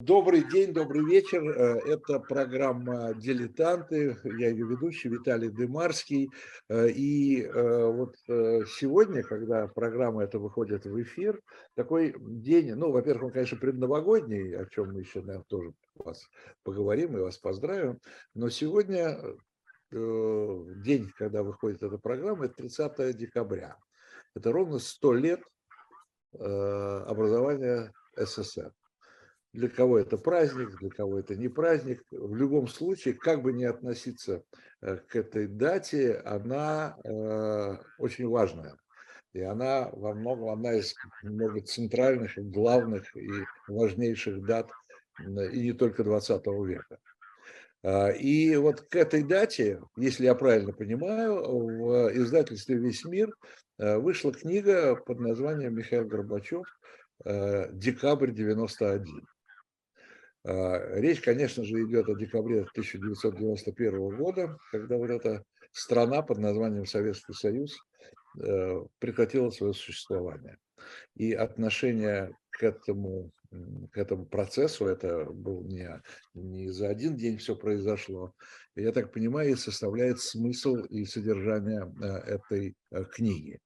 Добрый день, добрый вечер. Э, это программа «Дилетанты». Я ее ведущий Виталий Дымарский. Э, и э, вот сегодня, когда программа эта выходит в эфир, такой день, ну, во-первых, он, конечно, предновогодний, о чем мы еще, наверное, тоже вас поговорим и вас поздравим. Но сегодня день, когда выходит эта программа, это 30 декабря. Это ровно 100 лет образования СССР. Для кого это праздник, для кого это не праздник. В любом случае, как бы ни относиться э, к этой дате, она э, очень важная. И она во многом одна из много центральных, главных и важнейших дат, и не только 20 века. А, и вот к этой дате, если я правильно понимаю, в издательстве «Весь мир» э, вышла книга под названием «Михаил Горбачев. Декабрь 91». А, речь, конечно же, идет о декабре 1991 года, когда вот эта страна под названием Советский Союз э, прекратила свое существование. И отношение к этому, к этому процессу, это был не, не за один день все произошло, я так понимаю, и составляет смысл и содержание э, этой э, книги.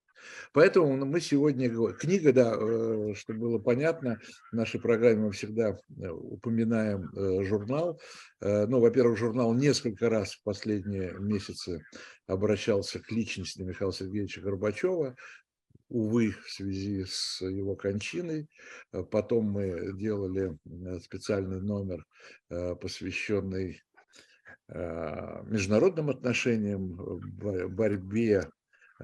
Поэтому мы сегодня... Книга, да, э, чтобы было понятно, в нашей программе мы всегда э, упоминаем э, журнал. Ну, во-первых, журнал несколько раз в последние месяцы обращался к личности Михаила Сергеевича Горбачева, увы, в связи с его кончиной. Потом мы делали специальный номер, посвященный международным отношениям, борьбе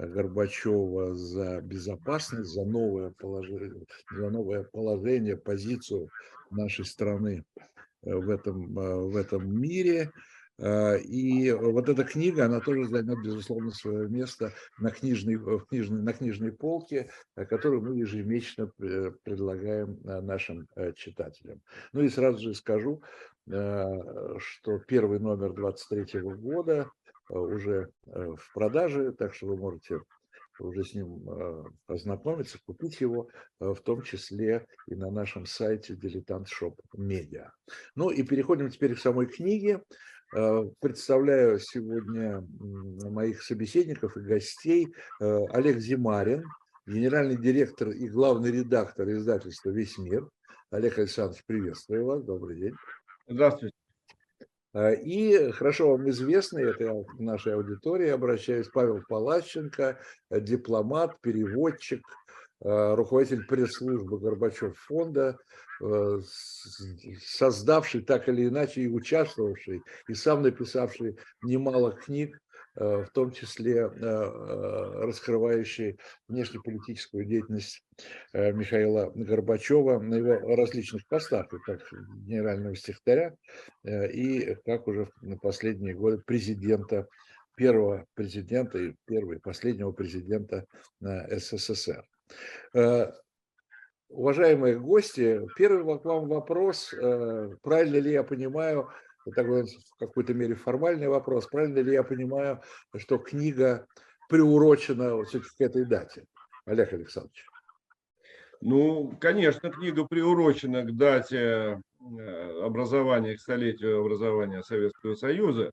Горбачева за безопасность, за новое положение, за новое положение, позицию нашей страны э, в этом, э, в этом мире. Э, и вот эта книга, она тоже займет, безусловно, свое место на книжной, в книжной, на книжной полке, которую мы ежемесячно предлагаем нашим читателям. Ну и сразу же скажу, что первый номер 23 года уже э, в продаже, так что вы можете уже с ним э, ознакомиться, купить его, в том числе и на нашем сайте Diletant Shop Media. Ну и переходим теперь к самой книге. Представляю сегодня моих собеседников и гостей. Олег Зимарин, генеральный директор и главный редактор издательства «Весь мир». Олег Александрович, приветствую вас, добрый день. Здравствуйте. А, и хорошо вам известный, это я к нашей аудитории обращаюсь, Павел Палащенко, дипломат, переводчик, а, руководитель пресс-службы Горбачев фонда, а, создавший так или иначе и участвовавший, и сам написавший немало книг. Э, в том числе э, э, раскрывающий внешнеполитическую деятельность Михаила Горбачева на его различных постах, как генерального секретаря и как уже на последние годы президента, первого президента и первого и последнего президента СССР. Уважаемые гости, первый вам вопрос, правильно ли я понимаю, такой в какой-то мере формальный вопрос. Правильно ли я понимаю, что книга приурочена к этой дате? Олег Александрович. Ну, конечно, книга приурочена к дате э, образования, к столетию образования Советского Союза.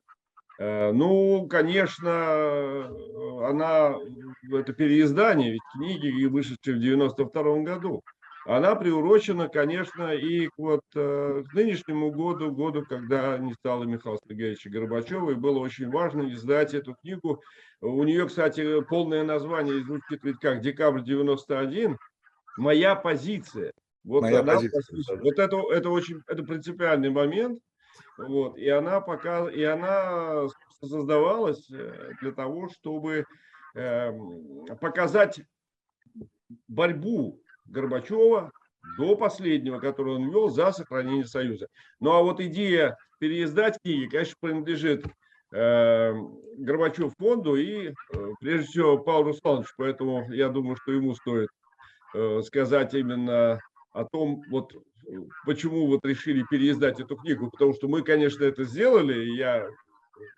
Э, ну, конечно, она, это переиздание, ведь книги, вышедшие в 92 году она приурочена, конечно, и к, вот, э, к нынешнему году, году, когда не стало Михаила Сергеевича Горбачева, и было очень важно издать эту книгу. У нее, кстати, полное название звучит ведь как «Декабрь 91», «Моя позиция». Вот, Моя она, позиция. вот это, это очень это принципиальный момент. Вот, и она пока, и она создавалась э, для того, чтобы э, показать борьбу Горбачева до последнего, который он вел за сохранение Союза. Ну а вот идея переиздать книги, конечно, принадлежит э, Горбачев фонду и, э, прежде всего, Павлу Руслановичу. Поэтому я думаю, что ему стоит э, сказать именно о том, вот почему вот решили переиздать эту книгу. Потому что мы, конечно, это сделали, и я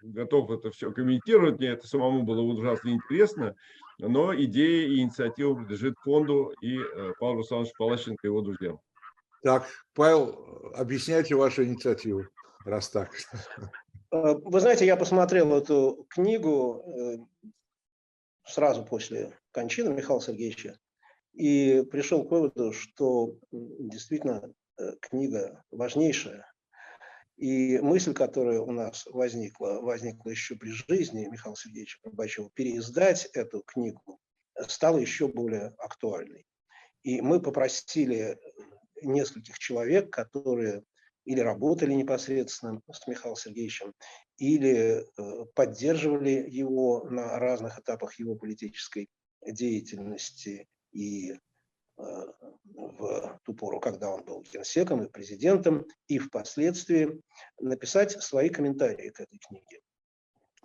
готов это все комментировать, мне это самому было ужасно интересно но идея и инициатива принадлежит фонду и э, Павлу Александровичу Палащенко и его друзьям. Так, Павел, объясняйте вашу инициативу, раз так. Э, вы знаете, я посмотрел эту книгу э, сразу после кончины Михаила Сергеевича и пришел к выводу, что действительно книга важнейшая. И мысль, которая у нас возникла, возникла еще при жизни Михаила Сергеевича Горбачева, переиздать эту книгу, стала еще более актуальной. И мы попросили нескольких человек, которые или работали непосредственно с Михаилом Сергеевичем, или э, поддерживали его на разных этапах его политической деятельности и в ту пору, когда он был генсеком и президентом, и впоследствии написать свои комментарии к этой книге.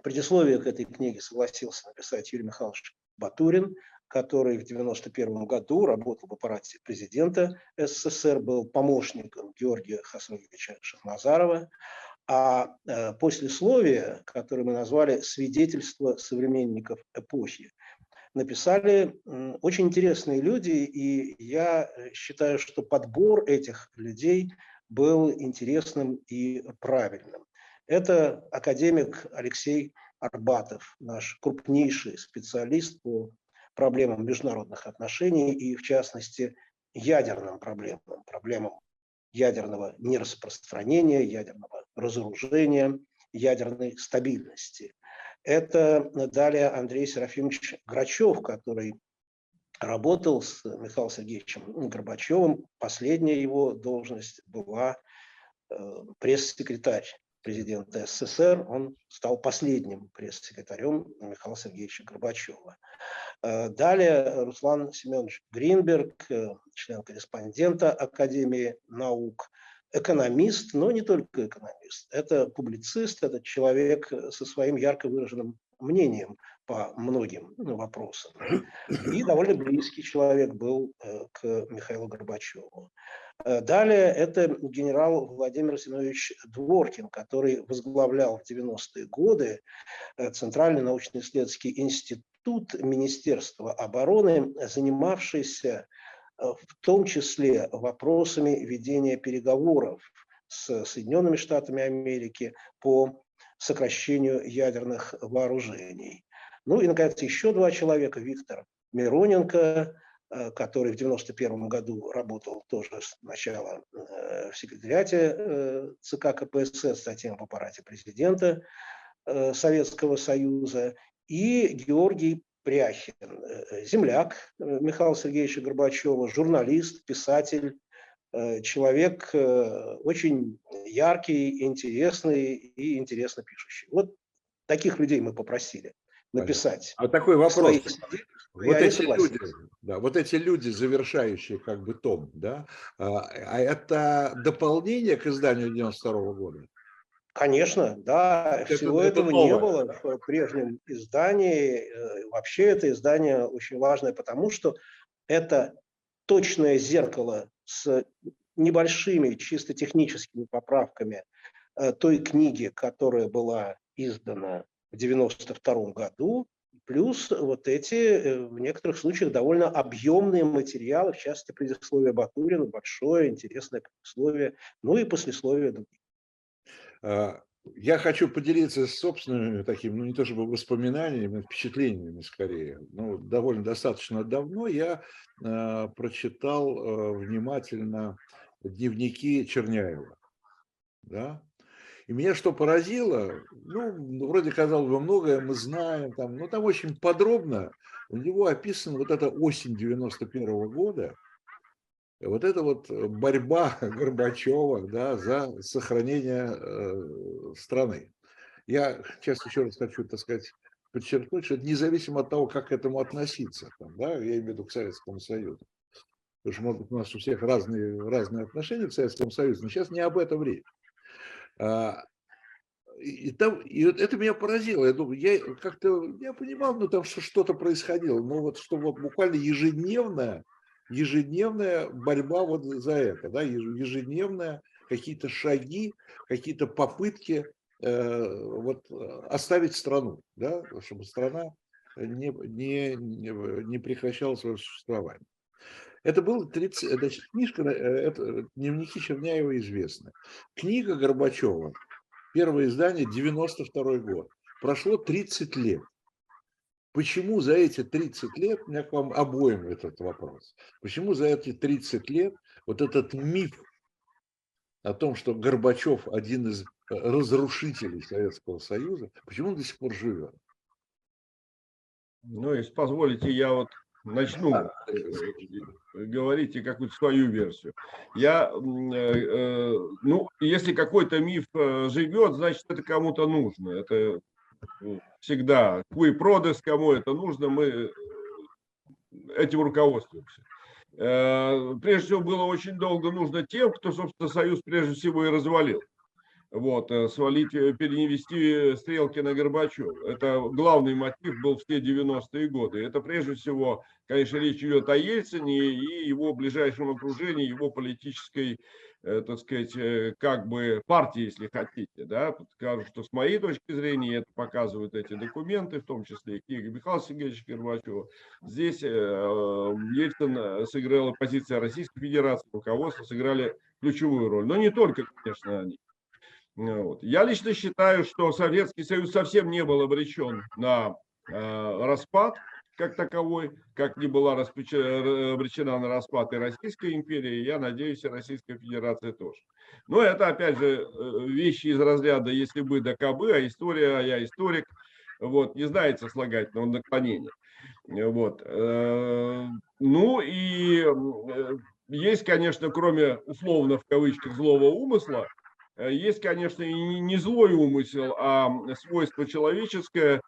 Предисловие к этой книге согласился написать Юрий Михайлович Батурин, который в 1991 году работал в аппарате президента СССР, был помощником Георгия Хасановича Шахназарова, а э, послесловие, которое мы назвали «Свидетельство современников эпохи», написали очень интересные люди, и я считаю, что подбор этих людей был интересным и правильным. Это академик Алексей Арбатов, наш крупнейший специалист по проблемам международных отношений и, в частности, ядерным проблемам, проблемам ядерного нераспространения, ядерного разоружения, ядерной стабильности. Это далее Андрей Серафимович Грачев, который работал с Михаилом Сергеевичем Горбачевым. Последняя его должность была э, пресс-секретарь президента СССР, он стал последним пресс-секретарем Михаила Сергеевича Горбачева. Э, далее Руслан Семенович Гринберг, э, член-корреспондента Академии наук, экономист, но не только экономист. Это публицист, это человек со своим ярко выраженным мнением по многим вопросам. И довольно близкий человек был э, к Михаилу Горбачеву. Э, далее это генерал Владимир Семенович Дворкин, который возглавлял в 90-е годы э, Центральный научно-исследовательский институт Министерства обороны, занимавшийся в том числе вопросами ведения переговоров с Соединенными Штатами Америки по сокращению ядерных вооружений. Ну и, наконец, еще два человека. Виктор Мироненко, Э, который в 1991 году работал тоже сначала э, в секретариате э, ЦК КПСС, затем в аппарате президента Советского Союза, и Георгий Пряхин, земляк Михаила Сергеевича Горбачева, журналист, писатель, человек очень яркий, интересный и интересно пишущий. Вот таких людей мы попросили написать. А такой вопрос. Свои вот я эти люди, да, вот эти люди, завершающие как бы том, да, а, а это дополнение к изданию 92 -го года? Конечно, да, это, всего это этого новое. не было в прежнем издании. Э, вообще это издание очень важное, потому что это точное зеркало с небольшими чисто техническими поправками э, той книги, которая была издана в 92 году, плюс вот эти, э, в некоторых случаях, довольно объемные материалы, в частности, предисловие Батурина, большое, интересное предисловие, ну и послесловие других. А, я хочу поделиться собственными такими, ну не то чтобы воспоминаниями, впечатлениями скорее. Ну, довольно достаточно давно я э, прочитал э, внимательно дневники Черняева. Да? И меня что поразило, ну, вроде казалось бы, многое мы знаем, там, но там очень подробно у него описана вот эта осень 91 -го года, вот эта вот борьба Горбачева да, за сохранение э, страны. Я сейчас еще раз хочу, так сказать, подчеркнуть, что это независимо от того, как к этому относиться, там, да, я имею в виду к Советскому Союзу. Потому что, может у нас у всех разные, разные отношения к Советскому Союзу, но сейчас не об этом речь. А, и, там, и вот это меня поразило. Я думаю, я как-то я понимал, ну там что-то происходило, но вот что вот буквально ежедневная, ежедневная борьба вот за это, да, ежедневная какие-то шаги, какие-то попытки э, вот оставить страну, да, чтобы страна не, не, не прекращала свое существование. Это было 30, э, значит, книжка, э, это э, дневники Черняева известны. Книга Горбачева, первое издание, 92 год. Прошло 30 лет. Почему за эти 30 лет, у меня к вам обоим этот вопрос, почему за эти 30 лет вот этот миф о том, что Горбачев один из разрушителей Советского Союза, почему он до сих пор живет? Ну, если позволите, я вот начну э, говорить и какую-то свою версию. Я, э, э, ну, если какой-то миф живет, значит, это кому-то нужно. Это всегда. Куи продес, кому это нужно, мы этим руководствуемся. Прежде всего, было очень долго нужно тем, кто, собственно, Союз прежде всего и развалил вот, э, свалить, э, перенести стрелки на Горбачева. Это главный мотив был в те 90-е годы. Это прежде всего, конечно, речь идет о Ельцине и его ближайшем окружении, его политической, э, так сказать, как бы партии, если хотите. Да? Скажу, что с моей точки зрения, это показывают эти документы, в том числе и книга Михаила Сергеевича Горбачева, здесь Ельцин сыграла позиция Российской Федерации, руководство сыграли ключевую роль. Но не только, конечно, они. Вот. Я лично считаю, что Советский Союз совсем не был обречен на э, распад как таковой, как не была обречена на распад и Российская империя, я надеюсь, и Российская Федерация тоже. Но это, опять же, э, вещи из разряда «если бы да кабы», а история, а я историк, вот, не знает сослагательного наклонения. Вот. Э, ну и э, есть, конечно, кроме условно в кавычках злого умысла, Э, есть, конечно, и не злой умысел, а свойство человеческое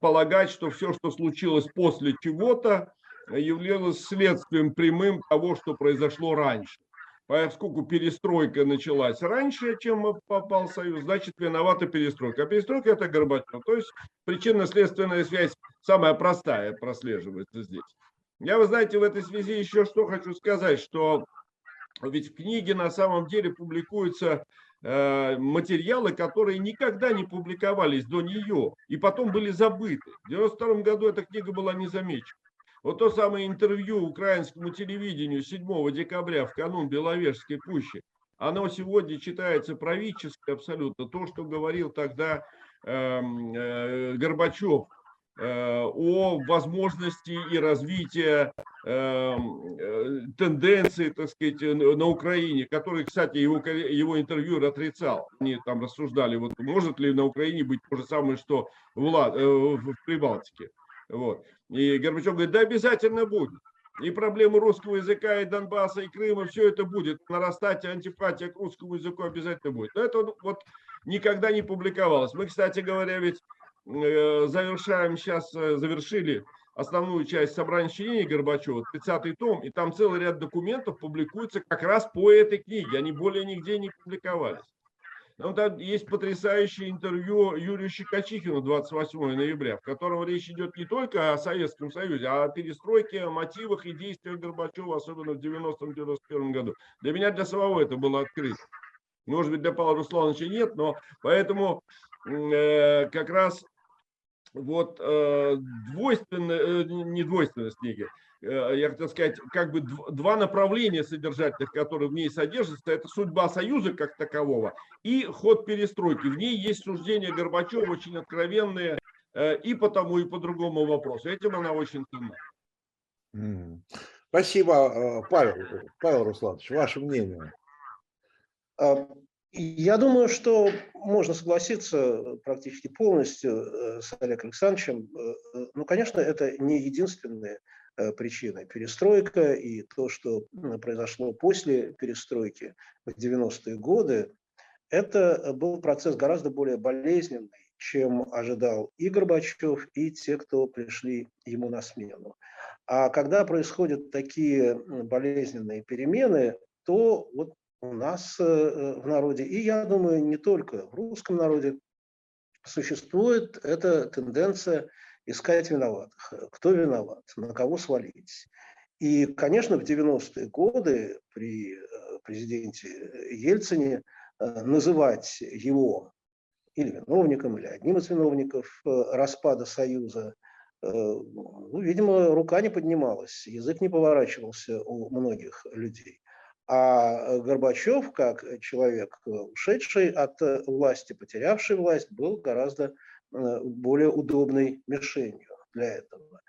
полагать, что все, что случилось после чего-то, являлось следствием прямым того, что произошло раньше. Поскольку перестройка началась раньше, чем попал Союз, значит виновата перестройка. А перестройка это Горбачев. То есть причинно-следственная связь самая простая прослеживается здесь. Я, вы знаете, в этой связи еще что хочу сказать, что ведь в книге на самом деле публикуются Э, материалы, которые никогда не публиковались до нее и потом были забыты. В 92 году эта книга была не замечена. Вот то самое интервью украинскому телевидению 7 декабря в канун Беловежской пущи, оно сегодня читается правительски абсолютно. То, что говорил тогда э, э, Горбачев Э, о возможности и развитии эм, э, тенденций, так сказать, на Украине, который, кстати, его, его интервью отрицал. Они там рассуждали, вот может ли на Украине быть то же самое, что в, Лад, э, в Прибалтике. Вот. И Горбачев говорит, да обязательно будет. И проблемы русского языка, и Донбасса, и Крыма, все это будет. Нарастать антипатия к русскому языку обязательно будет. Но это вот никогда не публиковалось. Мы, кстати говоря, ведь Э, завершаем сейчас, э, завершили основную часть собрания сочинений Горбачева, 30-й том, и там целый ряд документов публикуется как раз по этой книге, они более нигде не публиковались. Там, там есть потрясающее интервью Юрию Щекочихину 28 ноября, в котором речь идет не только о Советском Союзе, а о перестройке, о мотивах и действиях Горбачева, особенно в 90-91 году. Для меня, для самого это было открыто. Может быть, для Павла Руслановича нет, но поэтому э, как раз вот э, двойственная, э, не двойственность книги, э, я хотел сказать, как бы два направления содержательных, которые в ней содержатся, это судьба Союза как такового и ход перестройки. В ней есть суждения Горбачева очень откровенные э, и по тому, и по другому вопросу. Этим она очень ценна. Спасибо, Павел, Павел Русланович. Ваше мнение? Я думаю, что можно согласиться практически полностью э, с Олегом Александровичем. Э, ну, конечно, это не единственная э, причина. Перестройка и то, что произошло после перестройки в 90-е годы, это был процесс гораздо более болезненный, чем ожидал и Горбачев, и те, кто пришли ему на смену. А когда происходят такие болезненные перемены, то вот у нас э, э, в народе, и я думаю, не только в русском народе, существует эта тенденция искать виноватых. Кто виноват, на кого свалить. И, конечно, в 90-е годы при э, президенте Ельцине называть его или виновником, или одним из виновников распада Союза ну, видимо, рука не поднималась, язык не поворачивался у многих людей. А Горбачев, как человек, ушедший от власти, потерявший власть, был гораздо более удобной мишенью для этого.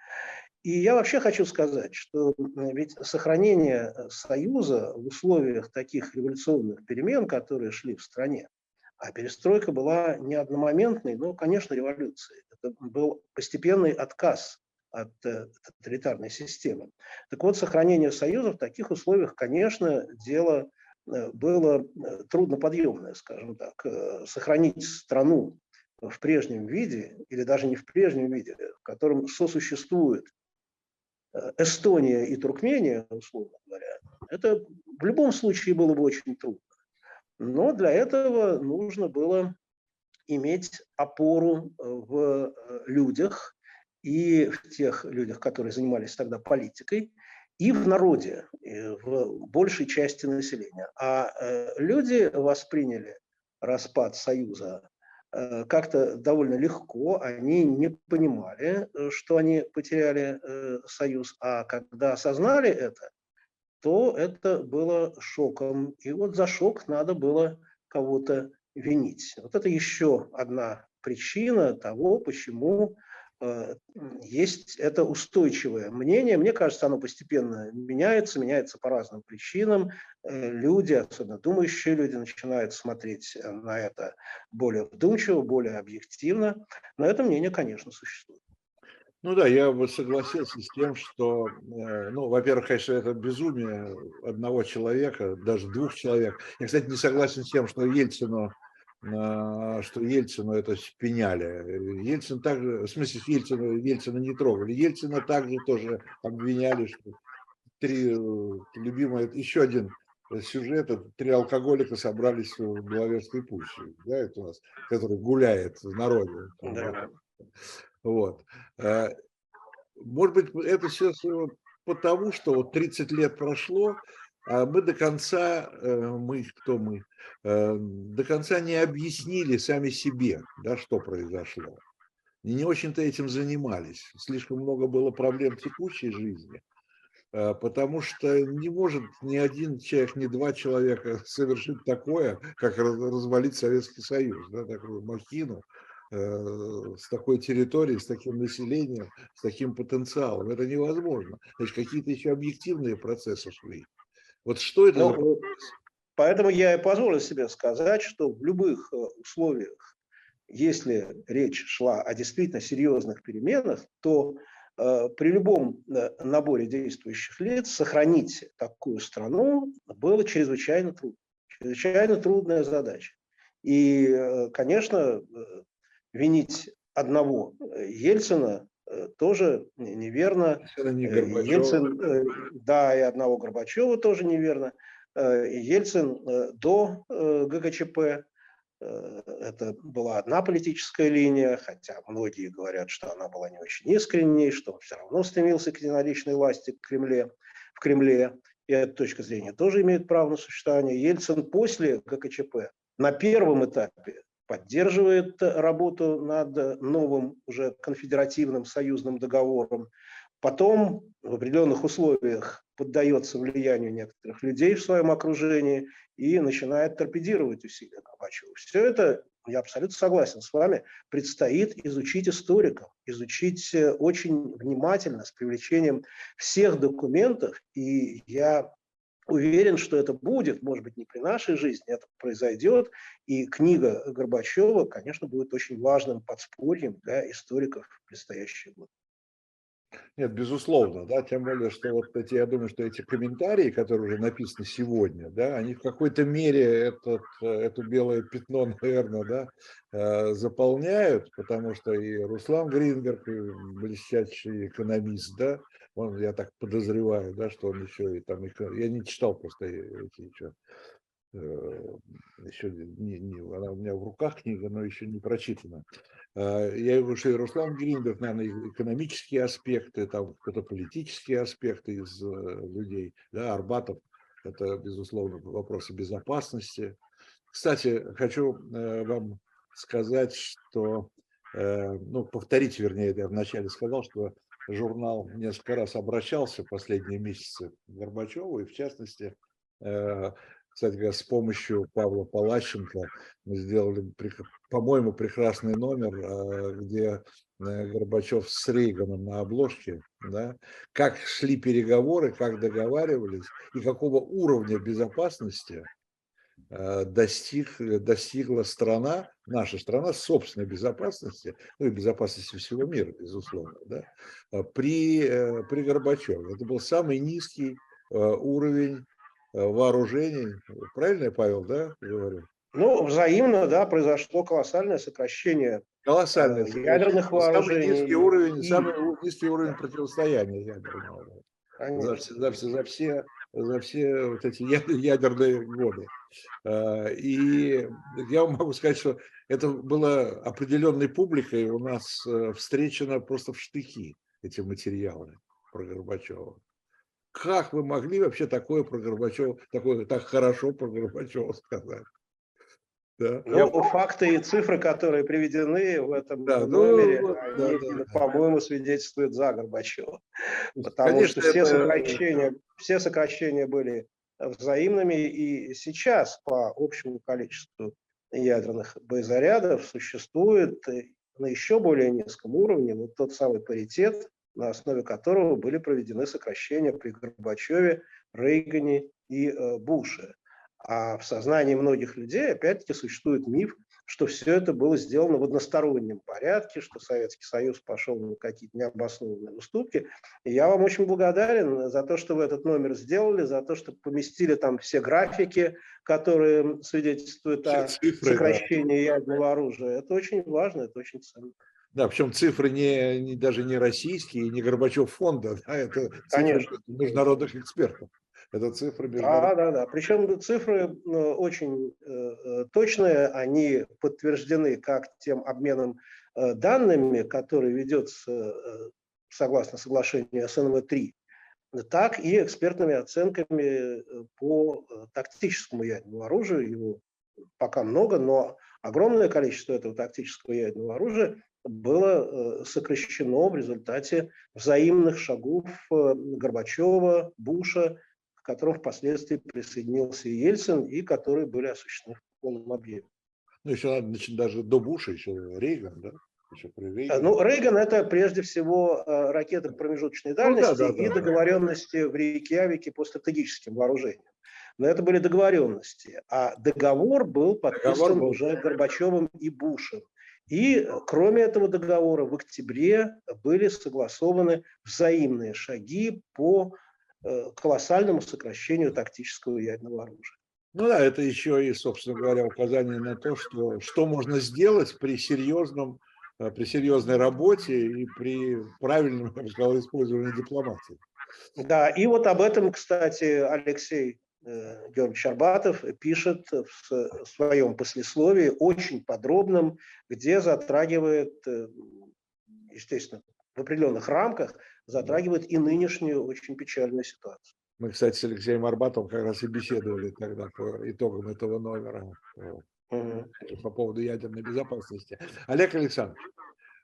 И я вообще хочу сказать, что ведь сохранение э, Союза в условиях таких революционных перемен, которые шли в стране, а перестройка была не одномоментной, но, конечно, революцией. Это был постепенный отказ от э, тоталитарной системы. Так вот, сохранение Союза в таких условиях, конечно, дело э, было трудноподъемное, скажем так. Сохранить страну в прежнем виде, или даже не в прежнем виде, в котором сосуществует Э, Эстония и Туркмения, условно говоря, это в любом случае было бы очень трудно. Но для этого нужно было иметь опору э, в э, людях и в тех людях, которые занимались тогда политикой, и в народе, и в большей части населения. А люди восприняли распад Союза Э, как-то довольно легко, они не понимали, э, что они потеряли э, союз, а когда осознали это, то это было шоком. И вот за шок надо было кого-то винить. Вот это еще одна причина того, почему Э, есть это устойчивое мнение. Мне кажется, оно постепенно меняется, меняется по разным причинам. Э, люди, особенно думающие люди, начинают смотреть э, на это более вдумчиво, более объективно. Но это мнение, конечно, существует. Ну да, я бы согласился с тем, что, ну, во-первых, конечно, это безумие одного человека, даже двух человек. Я, кстати, не согласен с тем, что Ельцину что Ельцину это спеняли. Ельцин также, в смысле, Ельцина, Ельцина не трогали. Ельцина также тоже обвиняли, что три любимые, еще один сюжет, это три алкоголика собрались в Беловежской пуще, да, это у нас, который гуляет в народе. Да. Вот. Э, может быть, это сейчас потому, что вот 30 лет прошло, а мы до конца, э, мы, кто мы, э, до конца не объяснили сами себе, да, что произошло. И не очень-то этим занимались. Слишком много было проблем текущей жизни, э, потому что не может ни один человек, ни два человека совершить такое, как развалить Советский Союз, да, такую махину, с такой территорией, с таким населением, с таким потенциалом. Это невозможно. Значит, какие-то еще объективные процессы шли. Вот что это? Ну, поэтому я и позволю себе сказать, что в любых э, условиях, если речь шла о действительно серьезных переменах, то э, при любом э, наборе действующих лиц сохранить такую страну было чрезвычайно трудно. Чрезвычайно трудная задача. И, э, конечно, э, винить одного Ельцина Э, тоже неверно. Не э, Ельцин, э, да, и одного Горбачева тоже неверно. Ельцин до ГКЧП это была одна политическая линия, хотя многие говорят, что она была не очень искренней, что он все равно стремился к единоличной власти в Кремле. В Кремле. И эта точка зрения тоже имеет право на существование. Ельцин после ГКЧП на первом этапе поддерживает работу над новым уже конфедеративным союзным договором. Потом в определенных условиях поддается влиянию некоторых людей в своем окружении и начинает торпедировать усилия Горбачева. Все это, я абсолютно согласен с вами, предстоит изучить историкам, изучить э, очень внимательно, с привлечением всех документов. И я уверен, что это будет, может быть, не при нашей жизни, это произойдет. И книга Горбачева, конечно, будет очень важным подспорьем для историков в предстоящие годы. Нет, безусловно, да, тем более, что вот эти, я думаю, что эти комментарии, которые уже написаны сегодня, да, они в какой-то мере этот, это белое пятно, наверное, да, э, заполняют, потому что и Руслан Гринберг, и блестящий экономист, да, он, я так подозреваю, да, что он еще и там, я не читал просто эти еще, еще не, не, она у меня в руках книга, но еще не прочитана. А, я говорю, что и Руслан Гринберг, наверное, экономические аспекты, там какие-то политические аспекты из э, людей, да, Арбатов, это, безусловно, вопросы безопасности. Кстати, хочу э, вам сказать, что э, ну, повторить, вернее, я вначале сказал, что журнал несколько раз обращался в последние месяцы к Горбачеву, и в частности, э, кстати говоря, с помощью Павла Палащенко мы сделали, по-моему, прекрасный номер, э, где Горбачев с Рейганом на обложке, да, как шли переговоры, как договаривались и какого уровня безопасности Э, достиг, достигла страна, наша страна, собственной безопасности, ну и безопасности всего мира, безусловно, да, э, при, э, при Горбачеве. Это был самый низкий уровень вооружений. Правильно я, Павел, да, говорю? Ну, взаимно, да, произошло колоссальное сокращение Колоссальное ядерных вооружений. Самый низкий уровень, и... самый низкий уровень противостояния ядерного. За, за, за, все, за все вот эти ядерные годы. А, и я вам могу сказать, что это было определенной публикой у нас э, встречено просто в штыки, эти материалы про Горбачева. Как вы могли вообще такое про Горбачева, такое так хорошо про Горбачева сказать? Да. Ну, я... факты и цифры, которые приведены в этом да, ну, номере, ну, они, да, да. по-моему, свидетельствуют за Горбачева. Потому Конечно, что все, это... сокращения, все сокращения были взаимными, и сейчас по общему количеству ядерных боезарядов существует на еще более низком уровне вот тот самый паритет, на основе которого были проведены сокращения при Горбачеве, Рейгане и э, Буше. А в сознании многих людей, опять-таки, существует миф, что все это было сделано в одностороннем порядке, что Советский Союз пошел на какие-то необоснованные уступки. И я вам очень благодарен за то, что вы этот номер сделали, за то, что поместили там все графики, которые свидетельствуют все о цифры, сокращении да. ядерного оружия. Это очень важно, это очень ценно. Да, причем цифры не, не даже не российские, не Горбачев фонда, да, это цифры международных экспертов. Это цифры Да, да, да. Причем цифры э, очень э, э, точные, они подтверждены как тем обменом данными, который ведется согласно соглашению СНВ-3, так и экспертными оценками по тактическому ядерному оружию. Его пока много, но огромное количество этого тактического ядерного оружия было сокращено в результате взаимных шагов Горбачева, Буша которым впоследствии присоединился Ельцин и которые были осуществлены в полном объеме. Ну, еще значит, даже до Буша, еще Рейган, да? Еще при Рейгане. Ну, Рейган – это прежде всего э, ракеты промежуточной дальности ну, да, да, и да, договоренности да. в Рейкьявике по стратегическим вооружениям. Но это были договоренности. А договор был подписан договор был. уже Горбачевым и Бушем. И кроме этого договора в октябре были согласованы взаимные шаги по Э, колоссальному сокращению тактического ядерного оружия. Ну да, это еще и, собственно говоря, указание на то, что, что можно сделать при серьезном, э, при серьезной работе и при правильном, я бы сказал, использовании дипломатии. Да, и вот об этом, кстати, Алексей э, Георгиевич Арбатов пишет в своем послесловии, очень подробном, где затрагивает, естественно, в определенных рамках затрагивает и нынешнюю очень печальную ситуацию. Мы, кстати, с Алексеем Арбатовым как раз и беседовали тогда по итогам этого номера угу. по поводу ядерной безопасности. Олег Александрович,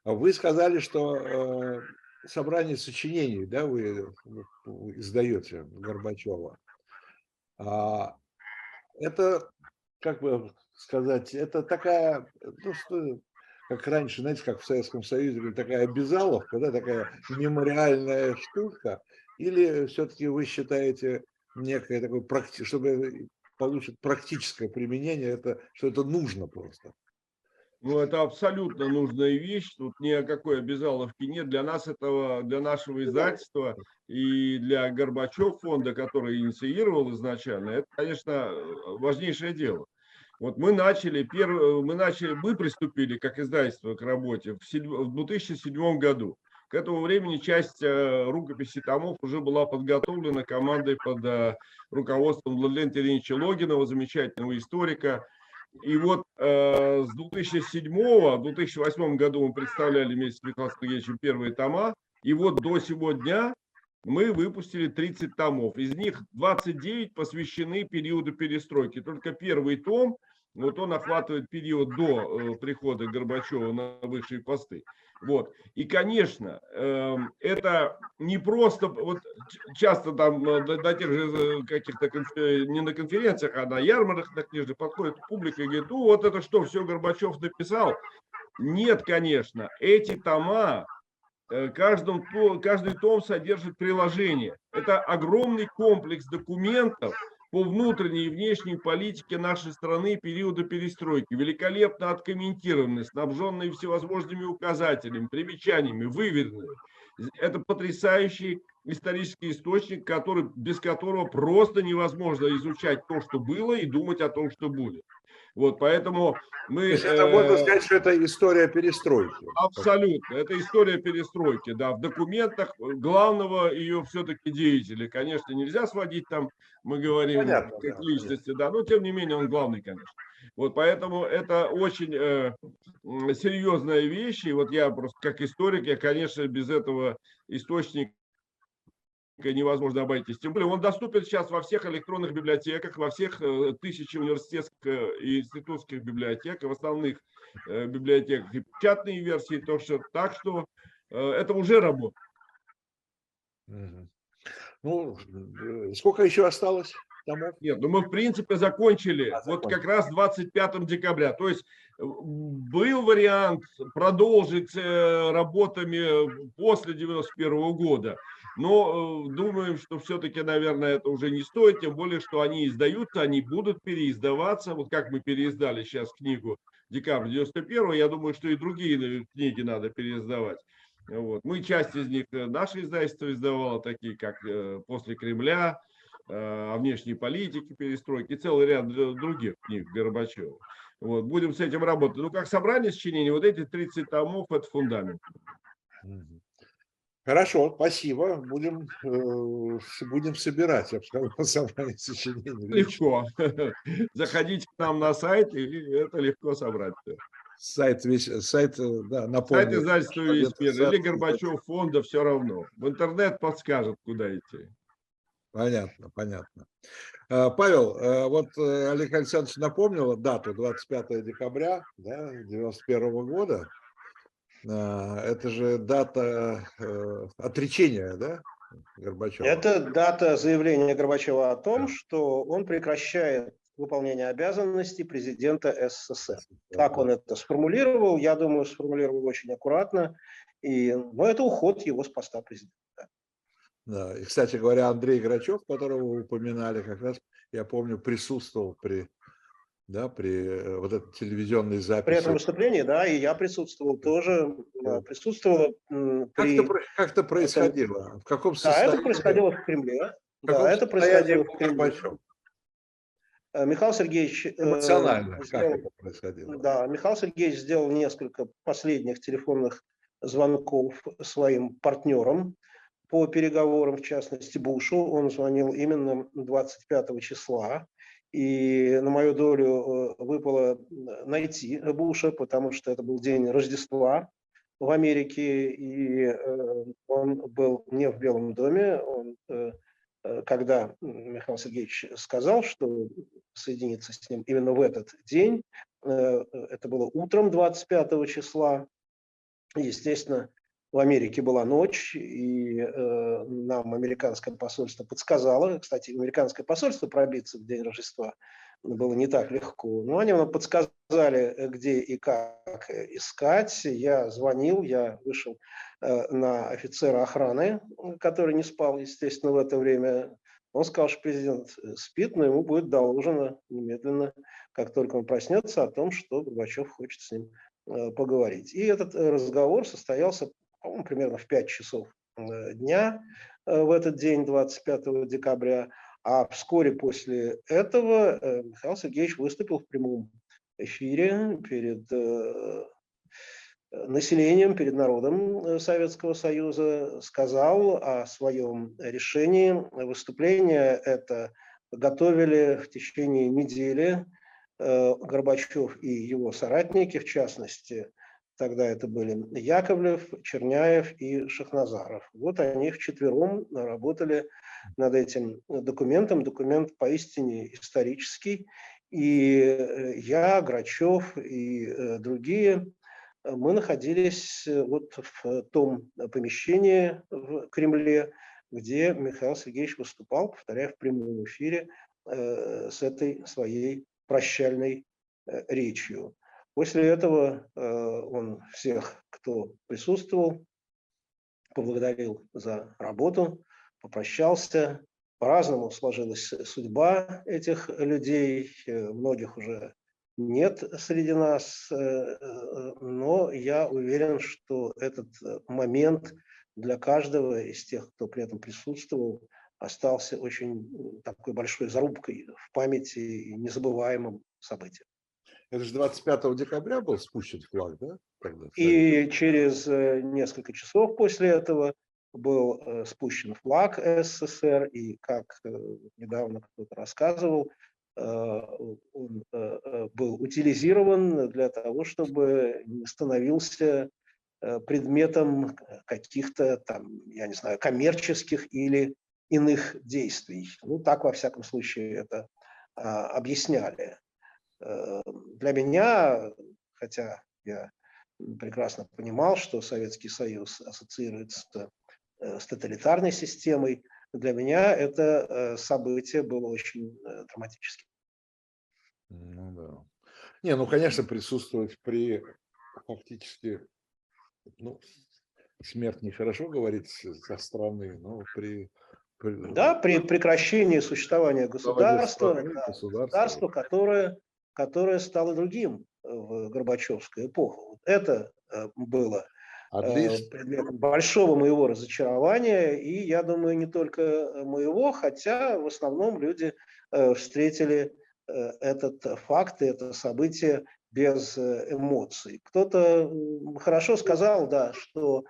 вы сказали, что э, собрание сочинений, да, вы, вы издаете Горбачева. А, это, как бы сказать, это такая, ну, что, как раньше, знаете, как в Советском Союзе, такая обязаловка, да, такая мемориальная штука, или все-таки вы считаете некое такое, практи... чтобы получить практическое применение, это, что это нужно просто? Ну, это абсолютно нужная вещь. Тут ни о какой обязаловке нет. Для нас этого, для нашего издательства и для Горбачев фонда, который инициировал изначально, это, конечно, важнейшее дело. Вот мы начали, перв... мы начали, мы приступили как издательство к работе в 2007 году. К этому времени часть э, рукописи томов уже была подготовлена командой под э, руководством Владимира Ильича Логинова, замечательного историка. И вот э, с 2007-2008 году мы представляли вместе с Михаилом Сергеевичем первые тома. И вот до сего дня мы выпустили 30 томов. Из них 29 посвящены периоду перестройки. Только первый том Вот он охватывает период до э, прихода Горбачева на высшие посты. Вот. И, конечно, эм, это не просто, вот часто там э, на тех же каких-то, не на конференциях, а на ярмарках на книжных подходит публика и говорит, ну вот это что, все Горбачев написал? Нет, конечно, эти тома Э, каждом, каждый том содержит приложение. Это огромный комплекс документов по внутренней и внешней политике нашей страны периода перестройки, великолепно откомментированный, снабженный всевозможными указателями, примечаниями, выверенный. Это потрясающий исторический источник, который, без которого просто невозможно изучать то, что было, и думать о том, что будет. Вот, поэтому мы... это можно э, сказать, что это история перестройки. Абсолютно. Это история перестройки, да. В документах главного ее все-таки деятеля, конечно, нельзя сводить там, мы говорим, Понятно, как да, личности, да, но тем не менее он главный, конечно. Вот поэтому это очень э, серьезная вещь. И вот я просто как историк, я, конечно, без этого источника невозможно обойтись. Тем более он доступен сейчас во всех электронных библиотеках, во всех э, тысячи университетских э, и институтских библиотек, в основных э, библиотеках и печатные версии, то что, так что это уже работает. Ну, сколько еще осталось? Томов? Нет, ну мы в принципе закончили а, вот как раз 25 декабря. То есть был вариант продолжить работами после 91 года. Но э, думаем, что все-таки, наверное, это уже не стоит, тем более, что они издаются, они будут переиздаваться. Вот как мы переиздали сейчас книгу декабрь 91 я думаю, что и другие книги надо переиздавать. Вот. Мы часть из них, э, наше издательство издавало, такие как э, «После Кремля», о внешней политике, перестройки, целый ряд других книг Горбачева. Вот. Будем с этим работать. Ну, как собрание сочинений, вот эти 30 томов – это фундамент. Хорошо, спасибо. Будем, э, будем собирать, я бы сказал, собрание сочинений. Легко. Заходите к нам на сайт, и это легко собрать. Сайт, весь, сайт, э, да, напомню. Сайт издательства «Весь мир» или Горбачев фонда, все равно. В интернет подскажет, куда идти. Понятно, понятно. Э, Павел, э, вот Олег Александрович напомнил дату 25 декабря да, 91 года. А, это же дата э, отречения, да, Горбачева? Это дата заявления Горбачева о том, что он прекращает выполнение обязанностей президента СССР. Так он это сформулировал, я думаю, сформулировал очень аккуратно. И, но это уход его с поста президента. Да, и, кстати говоря, Андрей Грачев, которого вы упоминали, как раз, я помню, присутствовал при да, при э, вот этой телевизионной записи. При этом выступлении, да, и я присутствовал тоже, да. присутствовал. Как, при... это, как это происходило? Это... В каком состоянии? Да, это происходило в Кремле. В да, это происходило в Кремле. Э, Михаил Сергеевич... Э, Эмоционально, сделал, как это происходило? Да, Михаил Сергеевич сделал несколько последних телефонных звонков своим партнерам по переговорам, в частности, Бушу. Он звонил именно 25 числа и на мою долю э, выпало найти Буша, потому что это был день Рождества в Америке, и э, он был не в Белом доме. Он, э, когда Михаил Сергеевич сказал, что соединится с ним именно в этот день, это было утром 25 числа, естественно, в Америке была ночь, и э, нам американское посольство подсказало, кстати, американское посольство пробиться в день Рождества было не так легко, но они нам подсказали, где и как искать. Я звонил, я вышел э, на офицера охраны, который не спал, естественно, в это время. Он сказал, что президент спит, но ему будет доложено немедленно, как только он проснется, о том, что Горбачев хочет с ним э, поговорить. И этот разговор состоялся по-моему, примерно в 5 часов э, дня э, в этот день, 25 декабря. А вскоре после этого э, Михаил Сергеевич выступил в прямом эфире перед населением, перед народом Советского Союза, сказал о своем решении. Выступление это готовили в течение недели Горбачев и его соратники, в частности, Тогда это были Яковлев, Черняев и Шахназаров. Вот они вчетвером работали над этим документом. Документ поистине исторический. И э, я, Грачев и э, другие, мы находились вот в том помещении в Кремле, где Михаил Сергеевич выступал, повторяю, в прямом эфире с этой своей прощальной речью. После этого он всех, кто присутствовал, поблагодарил за работу, попрощался, по-разному сложилась судьба этих людей, э, многих уже нет среди нас, э, э, но я уверен, что этот момент для каждого из тех, кто при этом присутствовал, остался очень такой большой зарубкой в памяти и незабываемым событием. Это же 25 декабря был спущен флаг, да? Тогда, и через несколько часов после этого был э, спущен флаг СССР, и, как э, недавно кто-то рассказывал, э, он был утилизирован для того, чтобы не становился предметом каких-то там, я не знаю, коммерческих или иных действий. Ну, так, во всяком случае, это а, объясняли. Для меня, хотя я прекрасно понимал, что Советский Союз ассоциируется Э, с тоталитарной системой. Для меня это э, событие было очень э, драматическим. Ну да. Не, ну, конечно, присутствовать при фактически, ну, смерть нехорошо говорить со стороны, но при... при да, при прекращении существования государства, да, государства, которое, которое стало другим в Горбачевскую эпоху. Это было Отлично. Э, предметом большого моего разочарования, и я думаю, не только моего, хотя в основном люди э, встретили э, этот факт и это событие без эмоций. Кто-то хорошо сказал, да, что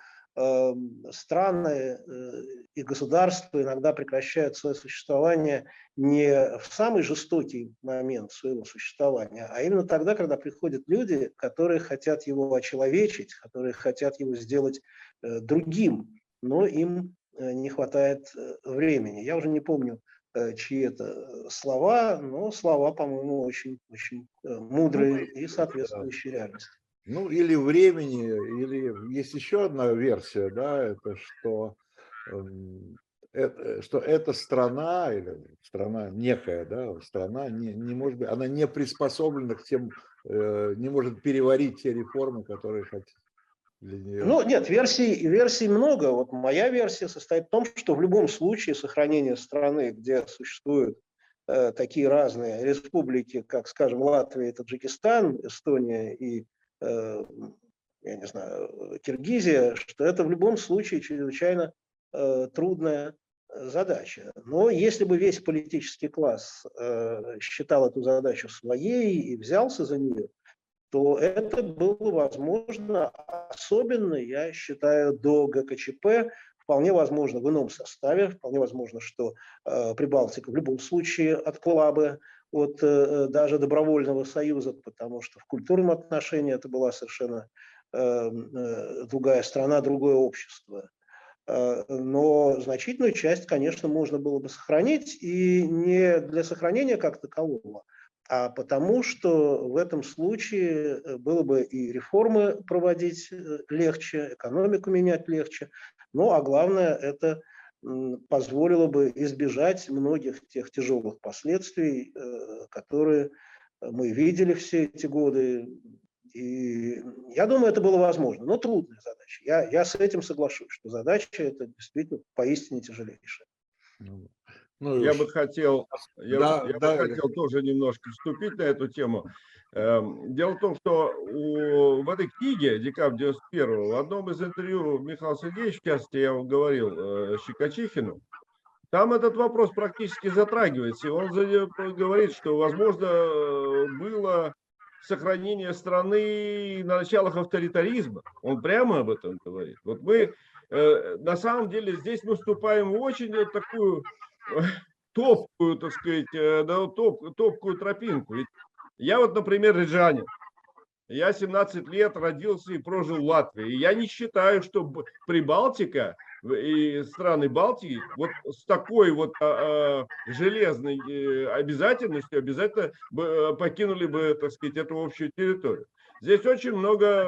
страны э, и государства иногда прекращают свое существование не в самый жестокий момент своего существования, а именно тогда, когда приходят люди, которые хотят его очеловечить, которые хотят его сделать э, другим, но им э, не хватает времени. Я уже не помню, чьи это слова, но слова, по-моему, очень, очень мудрые ну, и соответствующие реальности. Ну, или времени, или есть еще одна версия, да, это что, эм, это, что эта страна, или страна некая, да, страна не, не может быть, она не приспособлена к тем, э, не может переварить те реформы, которые хотят. Ну, нет, версий, версий много. Вот моя версия состоит в том, что в любом случае сохранение страны, где существуют э, такие разные республики, как, скажем, Латвия, Таджикистан, Эстония и Э, я не знаю, Киргизия, что это в любом случае чрезвычайно э, трудная задача. Но если бы весь политический класс э, считал эту задачу своей и взялся за нее, то это было возможно, особенно, я считаю, до ГКЧП, вполне возможно в ином составе, вполне возможно, что э, Прибалтика в любом случае отклала бы от э, даже добровольного союза, потому что в культурном отношении это была совершенно эм, э, другая страна, другое общество. Э, но значительную часть, конечно, можно было бы сохранить, и не для сохранения как такового, а потому что в этом случае было бы и реформы проводить легче, экономику менять легче, ну а главное это позволило бы избежать многих тех тяжелых последствий, э, которые мы видели все эти годы. И я думаю, это было возможно, но трудная задача. Я, я с этим соглашусь, что задача это действительно поистине тяжелейшая. Ну, ну, я бы хотел, я, да, я да, бы хотел тоже немножко вступить на эту тему. Эм, дело в том, что у, в этой книге «Декабрь 91 в одном из интервью Михаил Сергеевич, в частности, я вам говорил, э, Щекочихину, там этот вопрос практически затрагивается. И он говорит, что, возможно, было сохранение страны на началах авторитаризма. Он прямо об этом говорит. Вот мы э, на самом деле здесь наступаем в очень такую э, топкую, так сказать, да, топ, топкую тропинку. Ведь я вот, например, рижанин. Я 17 лет родился и прожил в Латвии. И я не считаю, что Прибалтика и страны Балтии вот с такой вот а, а, железной э, обязательностью обязательно бы, покинули бы, так сказать, эту общую территорию. Здесь очень много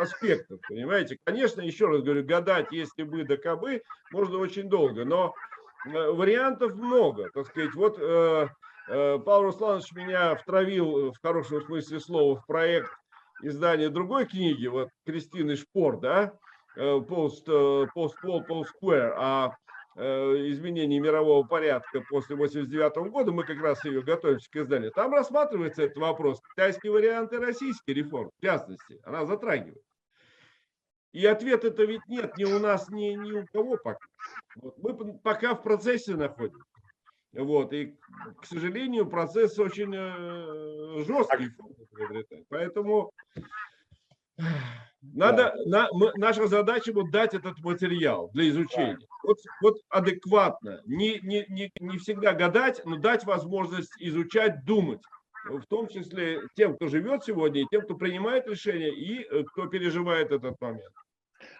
аспектов, понимаете. Конечно, еще раз говорю, гадать, если бы да кабы, можно очень долго, но вариантов много, так сказать. Вот Павел Русланович меня втравил в хорошем смысле слова в проект издание другой книги, вот Кристины Шпор, да, Post, Post Wall, Post Square, о изменении мирового порядка после 89 года, мы как раз ее готовимся к изданию, там рассматривается этот вопрос, китайский вариант и российский реформ, в частности, она затрагивает. И ответ это ведь нет ни у нас, ни, ни у кого пока. Вот мы пока в процессе находимся. Вот, и, к сожалению, процесс очень э, жесткий. Поэтому надо, на, мы, наша задача вот дать этот материал для изучения. Вот, вот адекватно, не, не, не, не всегда гадать, но дать возможность изучать, думать. В том числе тем, кто живет сегодня, и тем, кто принимает решения, и э, кто переживает этот момент.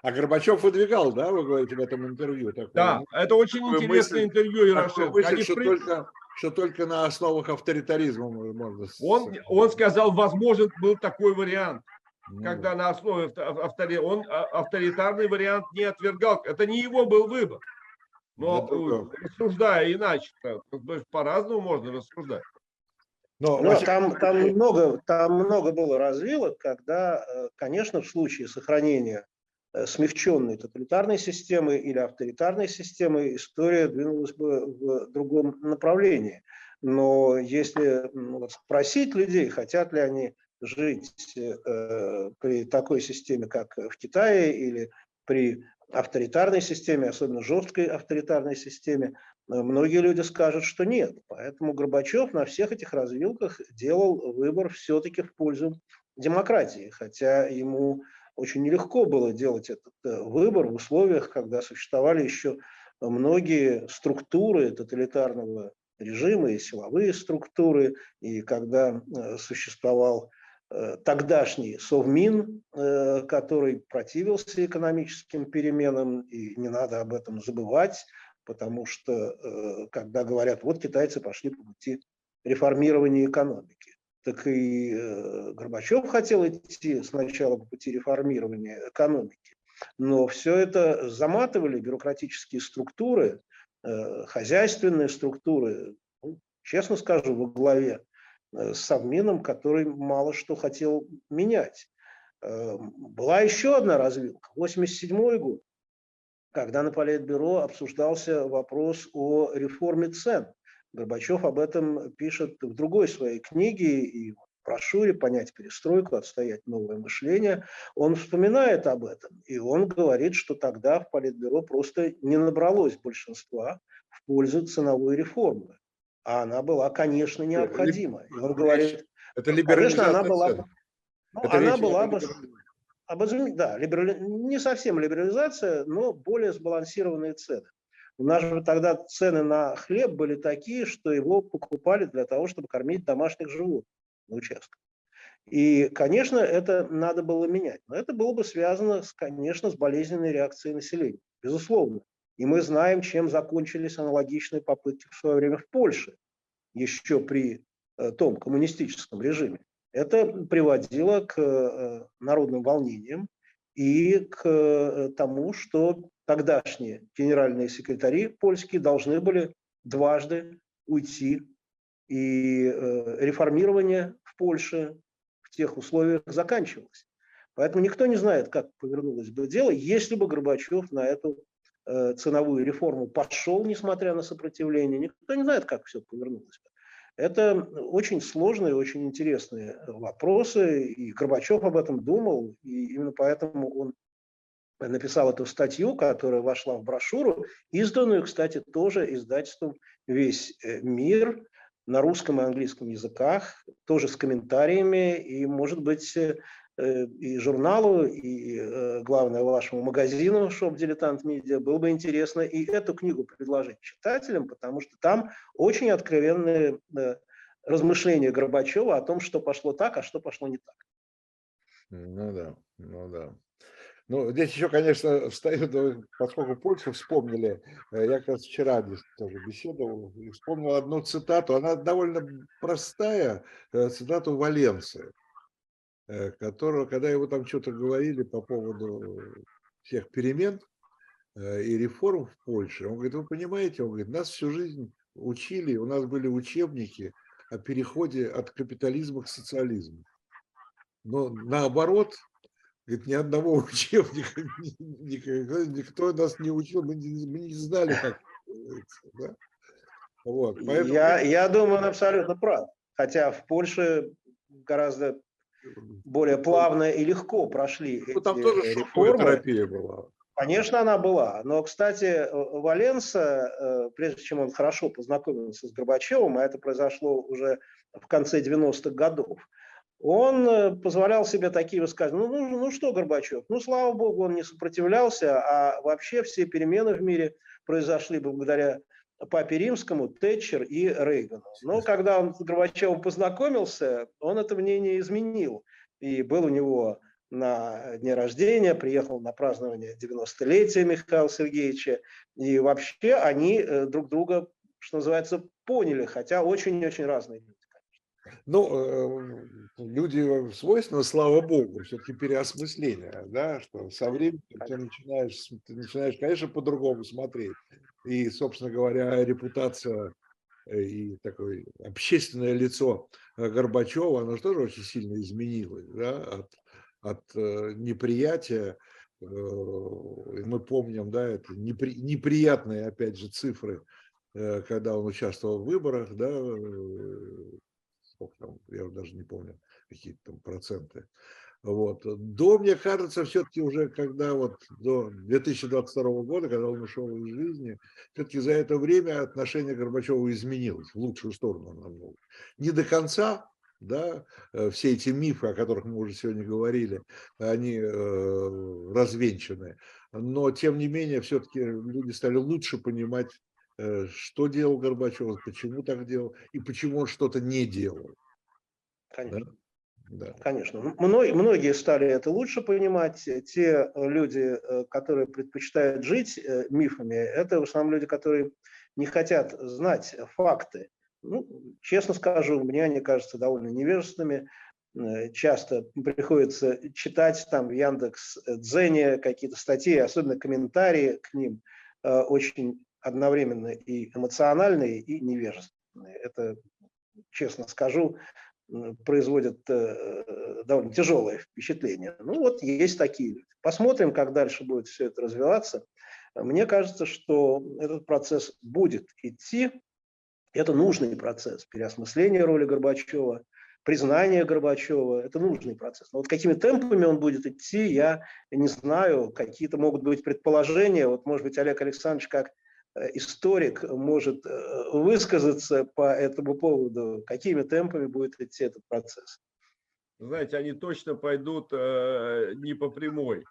А Горбачев выдвигал, да, вы говорите в этом интервью? Такое, да, это очень интересное мысль, интервью, Ярошенко. Мысль, что, при... только, что только на основах авторитаризма можно... Он, он сказал, возможен был такой вариант, ну. когда на основе автори... он а, авторитарный вариант не отвергал. Это не его был выбор. Но рассуждая иначе, по-разному можно рассуждать. Но, Но там, там, много, там много было развилок, когда, э, конечно, в случае сохранения Э, смягченной тоталитарной системы или авторитарной системы, история двинулась бы в другом направлении. Но если спросить людей, хотят ли они жить э, при такой системе, как в Китае, или при авторитарной системе, особенно жесткой авторитарной системе, э, многие люди скажут, что нет. Поэтому Горбачев на всех этих развилках делал выбор все-таки в пользу демократии, хотя ему очень нелегко было делать этот э, выбор в условиях, когда существовали еще многие структуры тоталитарного режима и силовые структуры, и когда э, существовал э, тогдашний Совмин, который противился экономическим переменам, и не надо об этом забывать, потому что когда говорят, вот китайцы пошли по пути реформирования экономики, так и э, Горбачев хотел идти сначала по пути реформирования экономики, но все это заматывали бюрократические структуры, э, хозяйственные структуры, ну, честно скажу, во главе э, с Совмином, который мало что хотел менять. Была еще одна развилка, 87 год, когда на Политбюро обсуждался вопрос о реформе цен. Горбачев об этом пишет в другой своей книге и брошюре «Понять перестройку, отстоять новое мышление». Он вспоминает об этом, и он говорит, что тогда в Политбюро просто не набралось большинства в пользу ценовой реформы. А она была, конечно, необходима. И он говорит, это конечно, она была, ну, это она была бы... Да, либерали... не совсем либерализация, но более сбалансированные цены. У нас же тогда цены на хлеб были такие, что его покупали для того, чтобы кормить домашних животных на участках. И, конечно, это надо было менять. Но это было бы связано, с, конечно, с болезненной реакцией населения. Безусловно. И мы знаем, чем закончились аналогичные попытки в свое время в Польше, еще при э, том коммунистическом режиме. Это приводило к э, народным волнениям и к э, тому, что тогдашние генеральные секретари польские должны были дважды уйти. И э, реформирование в Польше в тех условиях заканчивалось. Поэтому никто не знает, как повернулось бы дело, если бы Горбачев на эту э, ценовую реформу пошел, несмотря на сопротивление. Никто не знает, как все повернулось бы. Это очень сложные, очень интересные вопросы, и Горбачев об этом думал, и именно поэтому он написал эту статью, которая вошла в брошюру, изданную, кстати, тоже издательством «Весь э, мир» на русском и английском языках, тоже с комментариями, и, может быть, э, и журналу, и, э, главное, вашему магазину «Шоп Дилетант Медиа» было бы интересно и эту книгу предложить читателям, потому что там очень откровенные размышления Горбачева о том, что пошло так, а что пошло не так. Ну да, ну да. Ну, здесь еще, конечно, встает, э, поскольку Польшу вспомнили, э, я как раз вчера здесь тоже беседовал вспомнил одну цитату, она довольно простая, э, цитату Валенции, которого, когда его там что-то говорили по поводу всех перемен и реформ в Польше, он говорит, вы понимаете, он говорит, нас всю жизнь учили, у нас были учебники о переходе от капитализма к социализму. Но наоборот, Говорит, ни одного учебника никто, нас не учил, мы не, мы не знали, как да? вот, поэтому... я, я думаю, он абсолютно прав. Хотя в Польше гораздо более плавно и легко прошли ну, там тоже реформы. терапия была. Конечно, она была. Но, кстати, Валенса, э, прежде чем он хорошо познакомился с Горбачевым, а это произошло уже в конце 90-х годов, он э, позволял себе такие высказывания. Ну, ну, ну что, Горбачев, ну, слава богу, он не сопротивлялся, а вообще все перемены в мире произошли благодаря Папе Римскому, Тэтчер и Рейгану. Но когда он с Горбачевым познакомился, он это мнение изменил. И был у него на дне рождения, приехал на празднование 90-летия Михаила Сергеевича. И вообще они э, друг друга, что называется, поняли, хотя очень-очень разные люди. Ну, э, люди свойственно, слава богу, все-таки переосмысление, да, что со временем ты начинаешь, ты начинаешь, конечно, по-другому смотреть. И, собственно говоря, репутация э, и такое общественное лицо э, Горбачева, оно же тоже очень сильно изменилось, да, от, от неприятия, мы помним, да, это непри, неприятные, опять же, цифры, когда он участвовал в выборах, да, сколько там, я даже не помню, какие там проценты. Вот. До, мне кажется, все-таки уже когда вот до 2022 года, когда он ушел из жизни, все-таки за это время отношение Горбачева изменилось в лучшую сторону намного. Не до конца, да, э, все эти мифы, о которых мы уже сегодня говорили, они э, развенчаны, но тем не менее все-таки люди стали лучше понимать что делал Горбачев, почему так делал и почему он что-то не делал. Конечно. Да? Конечно. Многие, многие стали это лучше понимать. Те люди, э, которые предпочитают жить э, мифами, это в основном люди, которые не хотят знать факты. Ну, честно скажу, мне они кажутся довольно невежественными. Часто приходится читать там в Яндекс Дзене какие-то статьи, особенно комментарии к ним, очень одновременно и эмоциональные, и невежественные. Это, честно скажу, производит э, довольно тяжелое впечатление. Ну вот есть такие люди. Посмотрим, как дальше будет все это развиваться. Мне кажется, что этот процесс будет идти. Это нужный процесс переосмысления роли Горбачева, признания Горбачева. Это нужный процесс. Но вот какими темпами он будет идти, я не знаю. Какие-то могут быть предположения. Вот, может быть, Олег Александрович, как историк может э, высказаться по этому поводу, какими темпами будет идти этот процесс? Знаете, они точно пойдут э, не по прямой.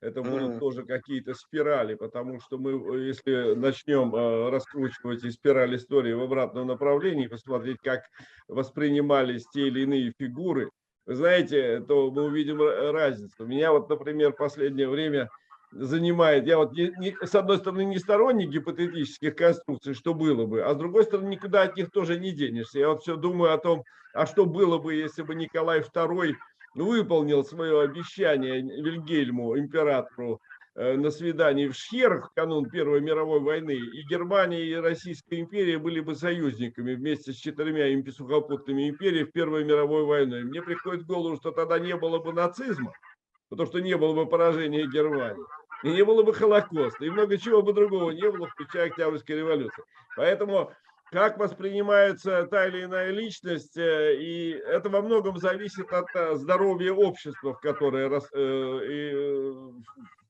Это будут mm. тоже какие-то спирали, потому что мы, если начнем раскручивать и спираль истории в обратном направлении, посмотреть, как воспринимались те или иные фигуры, вы знаете, то мы увидим разницу. Меня вот, например, в последнее время занимает. Я вот не, не, с одной стороны не сторонник гипотетических конструкций, что было бы, а с другой стороны никуда от них тоже не денешься. Я вот все думаю о том, а что было бы, если бы Николай II выполнил свое обещание Вильгельму, императору, э, на свидании в Шхерах в канун Первой мировой войны, и Германия и Российская империя были бы союзниками вместе с четырьмя сухопутными империями в Первой мировой войне. Мне приходит в голову, что тогда не было бы нацизма, потому что не было бы поражения Германии и не было бы Холокоста, и много чего бы другого не было, включая Октябрьскую революцию. Поэтому как воспринимается та или иная личность, э, и это во многом зависит от э, здоровья общества, в которое, э,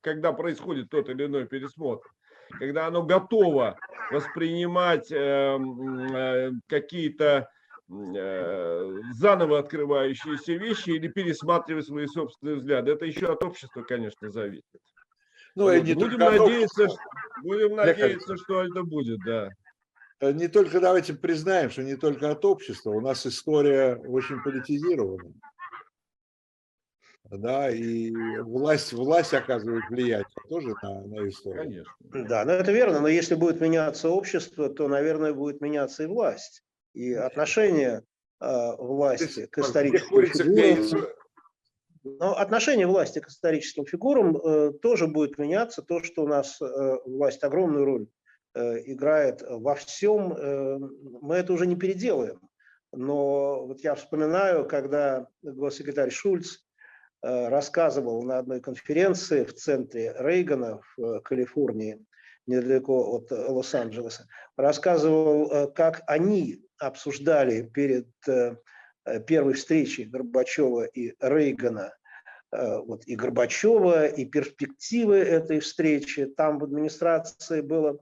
когда происходит тот или иной пересмотр. Когда оно готово воспринимать какие-то заново открывающиеся вещи или пересматривать свои собственные взгляды. Это еще от общества, конечно, зависит. Ну, вот. не будем надеяться, что, будем надеяться, что это будет, да. Э, не только давайте признаем, что не только от общества, у нас история очень политизирована. да, и власть, власть оказывает влияние тоже на, на историю. Конечно. Да, ну это верно, но если будет меняться общество, то, наверное, будет меняться и власть. И отношение э, власти к историческим фигурам. Но отношение власти к историческим фигурам э, тоже будет меняться. То, что у нас э, власть огромную роль э, играет во всем, э, мы это уже не переделаем. Но вот я вспоминаю, когда госсекретарь Шульц э, рассказывал на одной конференции в центре Рейгана в э, Калифорнии, недалеко от Лос-Анджелеса, рассказывал, как они обсуждали перед первой встречей Горбачева и Рейгана вот и Горбачева, и перспективы этой встречи. Там в администрации было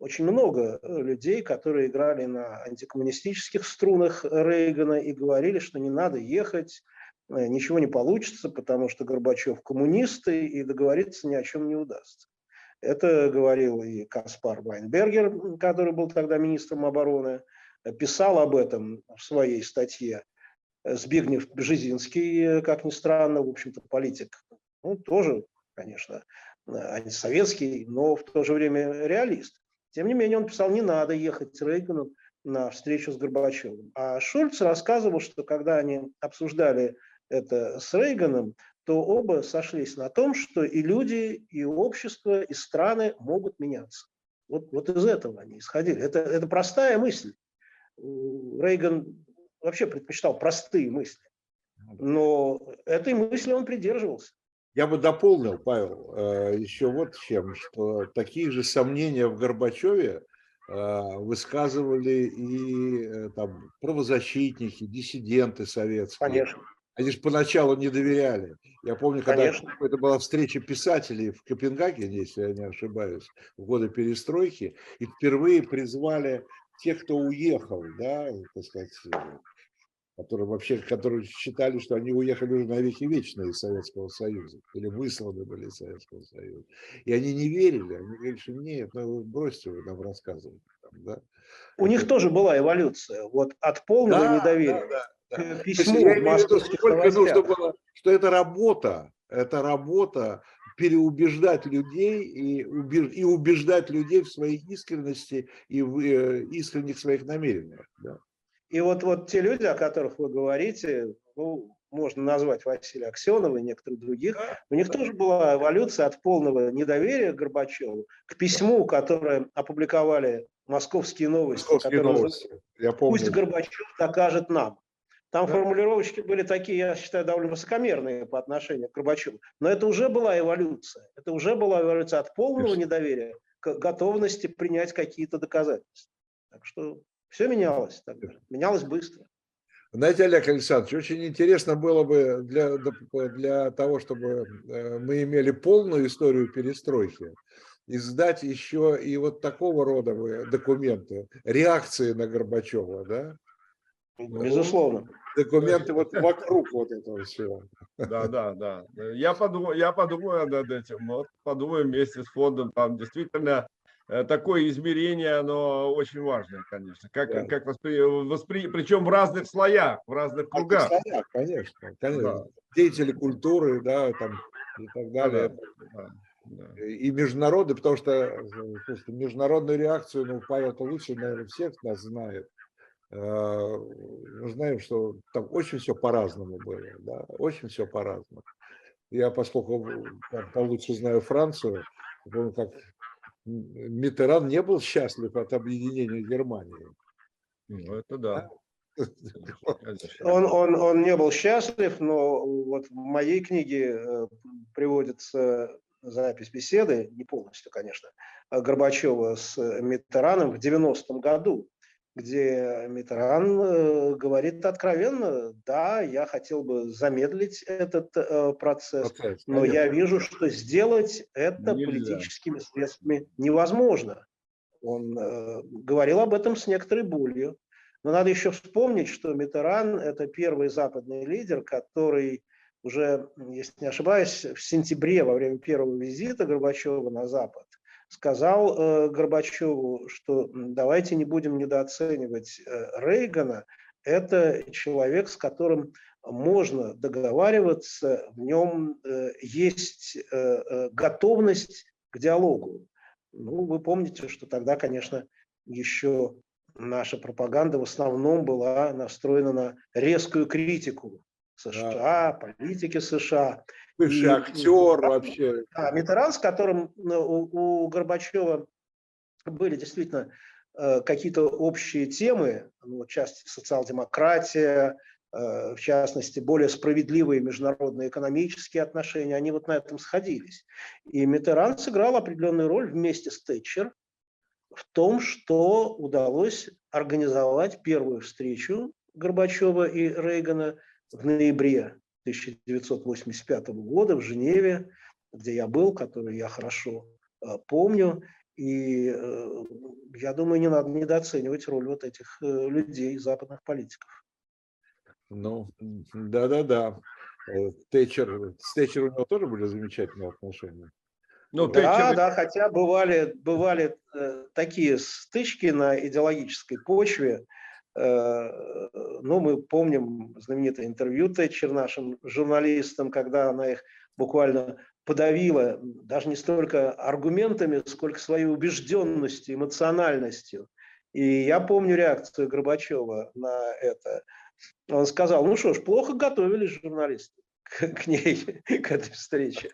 очень много э, людей, которые играли на антикоммунистических струнах Рейгана и говорили, что не надо ехать, э, ничего не получится, потому что Горбачев коммунисты и договориться ни о чем не удастся. Это говорил и Каспар Вайнбергер, который был тогда министром обороны, писал об этом в своей статье. Збигнев Бжезинский, как ни странно, в общем-то, политик, ну, тоже, конечно, антисоветский, но в то же время реалист. Тем не менее, он писал, не надо ехать Рейгану на встречу с Горбачевым. А Шульц рассказывал, что когда они обсуждали это с Рейганом, то оба сошлись на том, что и люди, и общество, и страны могут меняться. Вот, вот из этого они исходили. Это, это простая мысль. Рейган вообще предпочитал простые мысли. Но этой мысли он придерживался. Я бы дополнил, Павел, э, еще вот чем, что такие же сомнения в Горбачеве э, высказывали и э, там правозащитники, диссиденты советские. Конечно. Они же поначалу не доверяли. Я помню, когда это была встреча писателей в Копенгагене, если я не ошибаюсь, в годы перестройки, и впервые призвали тех, кто уехал, да, так сказать, которые вообще которые считали, что они уехали уже на веки вечные из Советского Союза или высланы были из Советского Союза. И они не верили, они говорили, что нет, ну бросьте вы нам рассказывать. Там, да? У Это... них тоже была эволюция, вот от полного да, недоверия да, да, к письму в московских сколько нужно было, что это работа, это работа переубеждать людей и, убеж... и убеждать людей в своей искренности и в э, искренних своих намерениях. Да? И вот, вот те люди, о которых вы говорите, ну, можно назвать Василия Аксенова и некоторых других, у них тоже была эволюция от полного недоверия к Горбачеву к письму, которое опубликовали московские новости. Московские новости. Я помню. Пусть Горбачев докажет нам. Там да. формулировочки были такие, я считаю, довольно высокомерные по отношению к Горбачеву. Но это уже была эволюция. Это уже была эволюция от полного Конечно. недоверия к готовности принять какие-то доказательства. Так что все менялось тогда, менялось быстро. Знаете, Олег Александрович, очень интересно было бы для, для того, чтобы э, мы имели полную историю перестройки, издать еще и вот такого рода документы, реакции на Горбачева, да? Безусловно. Документы вот вокруг вот этого всего. Да, да, да. Я подумаю, я подумаю над этим. Вот, подумаю вместе с фондом. Там действительно Э, такое измерение, оно очень важное, конечно. Как, да. как воспри... Воспри... Причем в разных слоях, в разных кругах. В слоях, конечно. конечно. Да. Деятели культуры, да, там и так далее. Да, да. И международные, потому что слушайте, международную реакцию, ну, Павел-то лучше, наверное, всех нас знает. Э, мы знаем, что там очень все по-разному было, да, очень все по-разному. Я, поскольку получше знаю Францию, помню, как Митеран не был счастлив от объединения Германии. Ну, это да. Он, он, он не был счастлив, но вот в моей книге э, приводится запись беседы, не полностью, конечно, Горбачева с Митераном в 90-м году где Митран э, говорит откровенно, да, я хотел бы замедлить этот э, процесс, процесс но я вижу, что сделать это Нельзя. политическими средствами невозможно. Он э, говорил об этом с некоторой болью. Но надо еще вспомнить, что Митеран – это первый западный лидер, который уже, если не ошибаюсь, в сентябре во время первого визита Горбачева на Запад сказал э, Горбачеву, что давайте не будем недооценивать э, Рейгана. Это человек, с которым можно договариваться, в нем э, есть э, э, готовность к диалогу. Ну, вы помните, что тогда, конечно, еще наша пропаганда в основном была настроена на резкую критику США, да. политики США. Бывший и, актер вообще. Да, Митеран, с которым ну, у, у Горбачева были действительно э, какие-то общие темы, ну, часть социал-демократия, э, в частности, более справедливые международные экономические отношения, они вот на этом сходились. И Митеран сыграл определенную роль вместе с Тэтчер в том, что удалось организовать первую встречу Горбачева и Рейгана в ноябре 1985 года в Женеве, где я был, который я хорошо э, помню. И э, я думаю, не надо недооценивать роль вот этих э, людей, западных политиков. Ну, да-да-да. Тэтчер, с Тэтчер у него тоже были замечательные отношения. Ну, да, Тэтчер... да, хотя бывали, бывали такие стычки на идеологической почве. Э, ну, мы помним знаменитое интервью Тэтчер нашим журналистам, когда она их буквально подавила даже не столько аргументами, сколько своей убежденностью, эмоциональностью. И я помню реакцию Горбачева на это. Он сказал, ну что ж, плохо готовились журналисты к ней, к этой встрече.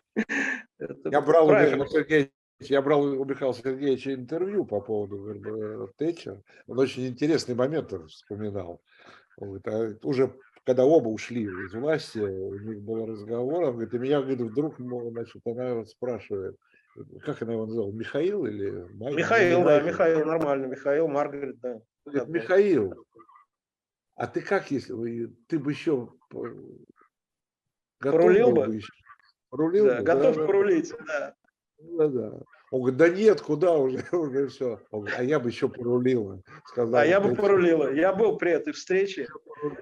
Я брал у Сергеевича я брал у Михаила Сергеевича интервью по поводу э, Тэтчер. Он очень интересный момент вспоминал. А уже когда оба ушли из власти, у них был разговор, он говорит, и меня говорит, вдруг значит, она спрашивает, как она его называла, Михаил или Маргарет? Михаил, да, Михаил, нормально, Михаил, Маргарет, да. Говорит, Михаил, а ты как, если ты бы еще готов Порулил бы? бы еще? Рулил да, бы, готов да, порулить, да. Да, да. Он говорит, да нет, куда уже, уже все. Он говорит, а я бы еще порулила. Сказал, а я бы порулила. Я был при этой встрече.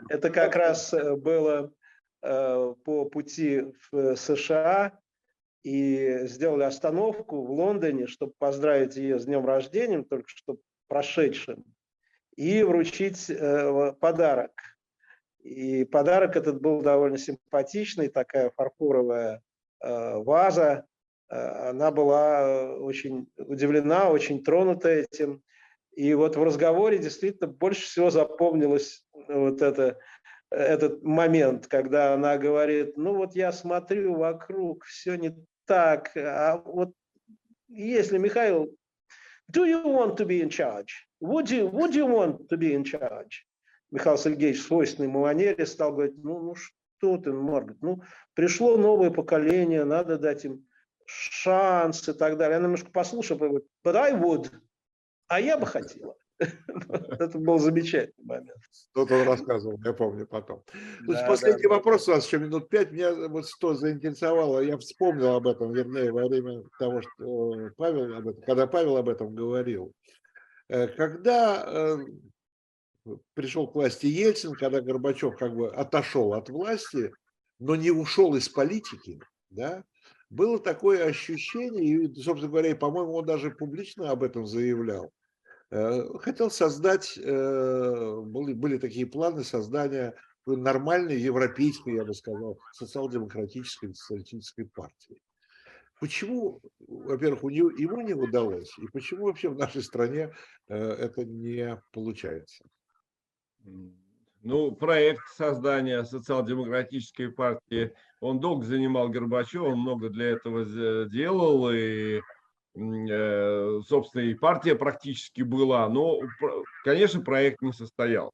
Это как раз э, было э, по пути в э, США. И сделали остановку в Лондоне, чтобы поздравить ее с днем рождения, только что прошедшим, и вручить э, подарок. И подарок этот был довольно симпатичный, такая фарфоровая э, ваза она была очень удивлена, очень тронута этим. И вот в разговоре действительно больше всего запомнилось вот это, этот момент, когда она говорит, ну вот я смотрю вокруг, все не так, а вот если Михаил, do you want to be in charge? Would you, would you want to be in charge? Михаил Сергеевич в свойственной манере стал говорить, ну, ну что ты, Маргарет, ну пришло новое поколение, надо дать им шанс и так далее. Она немножко послушала, говорит, but I would. А я бы хотела. Это был замечательный момент. Тут он рассказывал, я помню потом. Да, последний да, вопрос у вас еще минут пять. Меня вот что заинтересовало, я вспомнил об этом, вернее, во время того, что Павел об этом, когда Павел об этом говорил. Э, когда э, пришел к власти Ельцин, когда Горбачев как бы отошел от власти, но не ушел из политики, да, было такое ощущение, и, собственно говоря, по-моему, он даже публично об этом заявлял, э, хотел создать, э, были, были такие планы создания нормальной европейской, я бы сказал, социал-демократической социалистической партии. Почему, во-первых, у него, ему не удалось, и почему вообще в нашей стране э, это не получается? Ну, проект создания социал-демократической партии, он долго занимал Горбачев, он много для этого делал, и, э, собственно, и партия практически была, но, конечно, проект не состоял.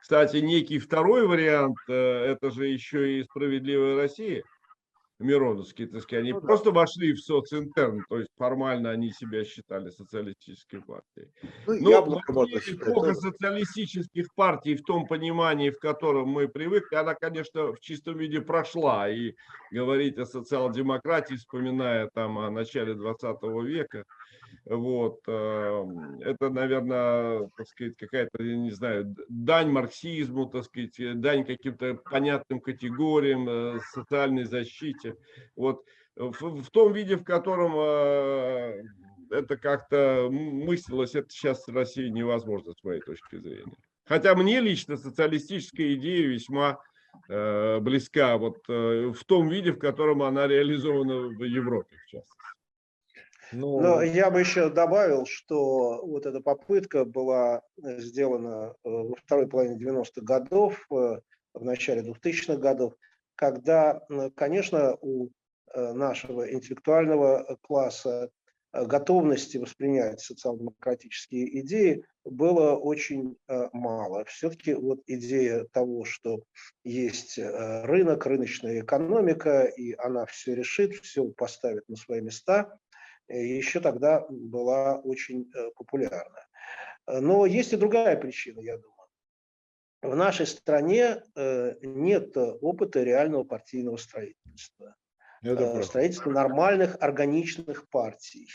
Кстати, некий второй вариант, э, это же еще и «Справедливая Россия», Мироновские, так сказать, они ну, просто да. вошли в социнтерн, то есть формально они себя считали социалистической партией. Ну, Но эпоха социалистических партий в том понимании, в котором мы привыкли, она, конечно, в чистом виде прошла. И говорить о социал-демократии, вспоминая там о начале 20 века, вот, эм, это, наверное, так сказать, какая-то, я не знаю, дань марксизму, так сказать, э, дань каким-то понятным категориям, э, социальной защите. Вот в, в том виде, в котором э, это как-то мыслилось, это сейчас в России невозможно, с моей точки зрения. Хотя мне лично социалистическая идея весьма э, близка вот э, в том виде, в котором она реализована в Европе, в частности. Ну, Но я бы еще добавил, что вот эта попытка была э, сделана э, во второй половине 90-х годов, э, в начале 2000-х годов, когда, конечно, у нашего интеллектуального класса готовности воспринять социал-демократические идеи было очень мало. Все-таки вот идея того, что есть рынок, рыночная экономика, и она все решит, все поставит на свои места, еще тогда была очень э, популярна. Э, Но есть и другая причина, я думаю. В нашей стране э, нет опыта реального партийного строительства это э, правда. строительство нормальных органичных партий.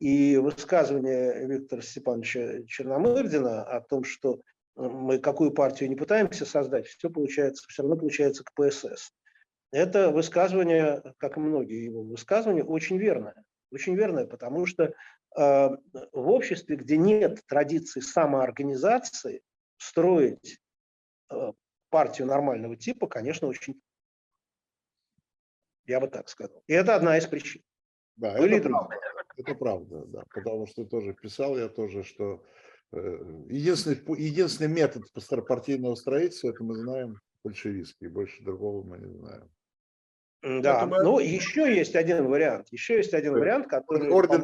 И высказывание Виктора Степановича Черномырдина о том, что э, мы какую партию не пытаемся создать, все получается, все равно получается КПСС. Это высказывание, как и многие его высказывания, очень верное. Очень верное, потому что э, в обществе, где нет традиции самоорганизации, строить э, партию нормального типа, конечно, очень я бы так сказал. И это одна из причин. Да, Были и это правда. Это правда, да. Потому что тоже писал я тоже, что э, единственный, единственный метод пар- партийного строительства, это мы знаем, большевистский. Больше другого мы не знаем. Да, ну еще есть один вариант. Еще есть один Ой, вариант, который, Орден.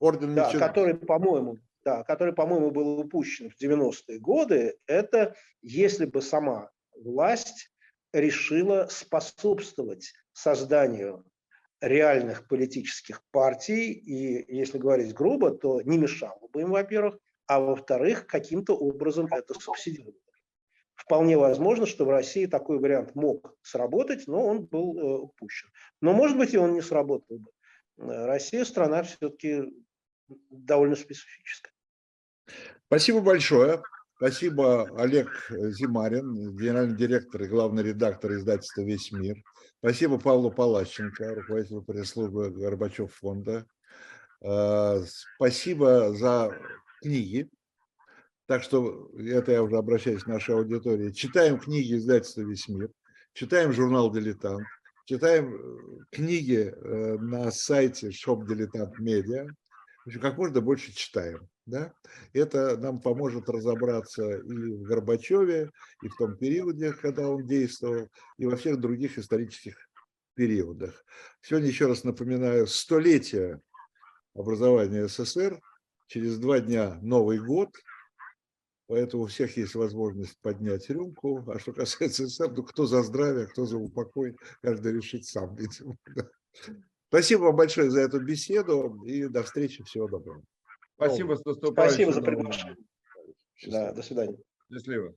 Орден да, который, по-моему, да, который, по-моему, был упущен в 90-е годы, это если бы сама власть решила способствовать созданию реальных политических партий, и если говорить грубо, то не мешало бы им, во-первых, а во-вторых, каким-то образом это субсидировало. Вполне возможно, что в России такой вариант мог сработать, но он был э, упущен. Но, может быть, и он не сработал бы. Э, Россия страна все-таки довольно специфическая. Спасибо большое. Спасибо, Олег Зимарин, генеральный директор и главный редактор издательства «Весь мир». Спасибо Павлу Палащенко, руководителю пресс-службы Горбачев фонда. Э, Спасибо за книги. Так что это я уже обращаюсь к нашей аудитории. Читаем книги издательства «Весь мир», читаем журнал «Дилетант», читаем э, книги э, на сайте Shop Дилетант Медиа. В как можно больше читаем. Да? Это нам поможет разобраться и в Горбачеве, и в том периоде, когда он действовал, и во всех других исторических периодах. Сегодня, еще раз напоминаю, столетие образования СССР. Через два дня Новый год. Поэтому у всех есть возможность поднять рюмку. А что касается СССР, ну кто за здравие, кто за упокой, каждый решит сам, видимо. да. Спасибо вам большое за эту беседу и до встречи. Всего доброго. Спасибо, наступающим Спасибо за приглашение. Да, до свидания. Счастливо.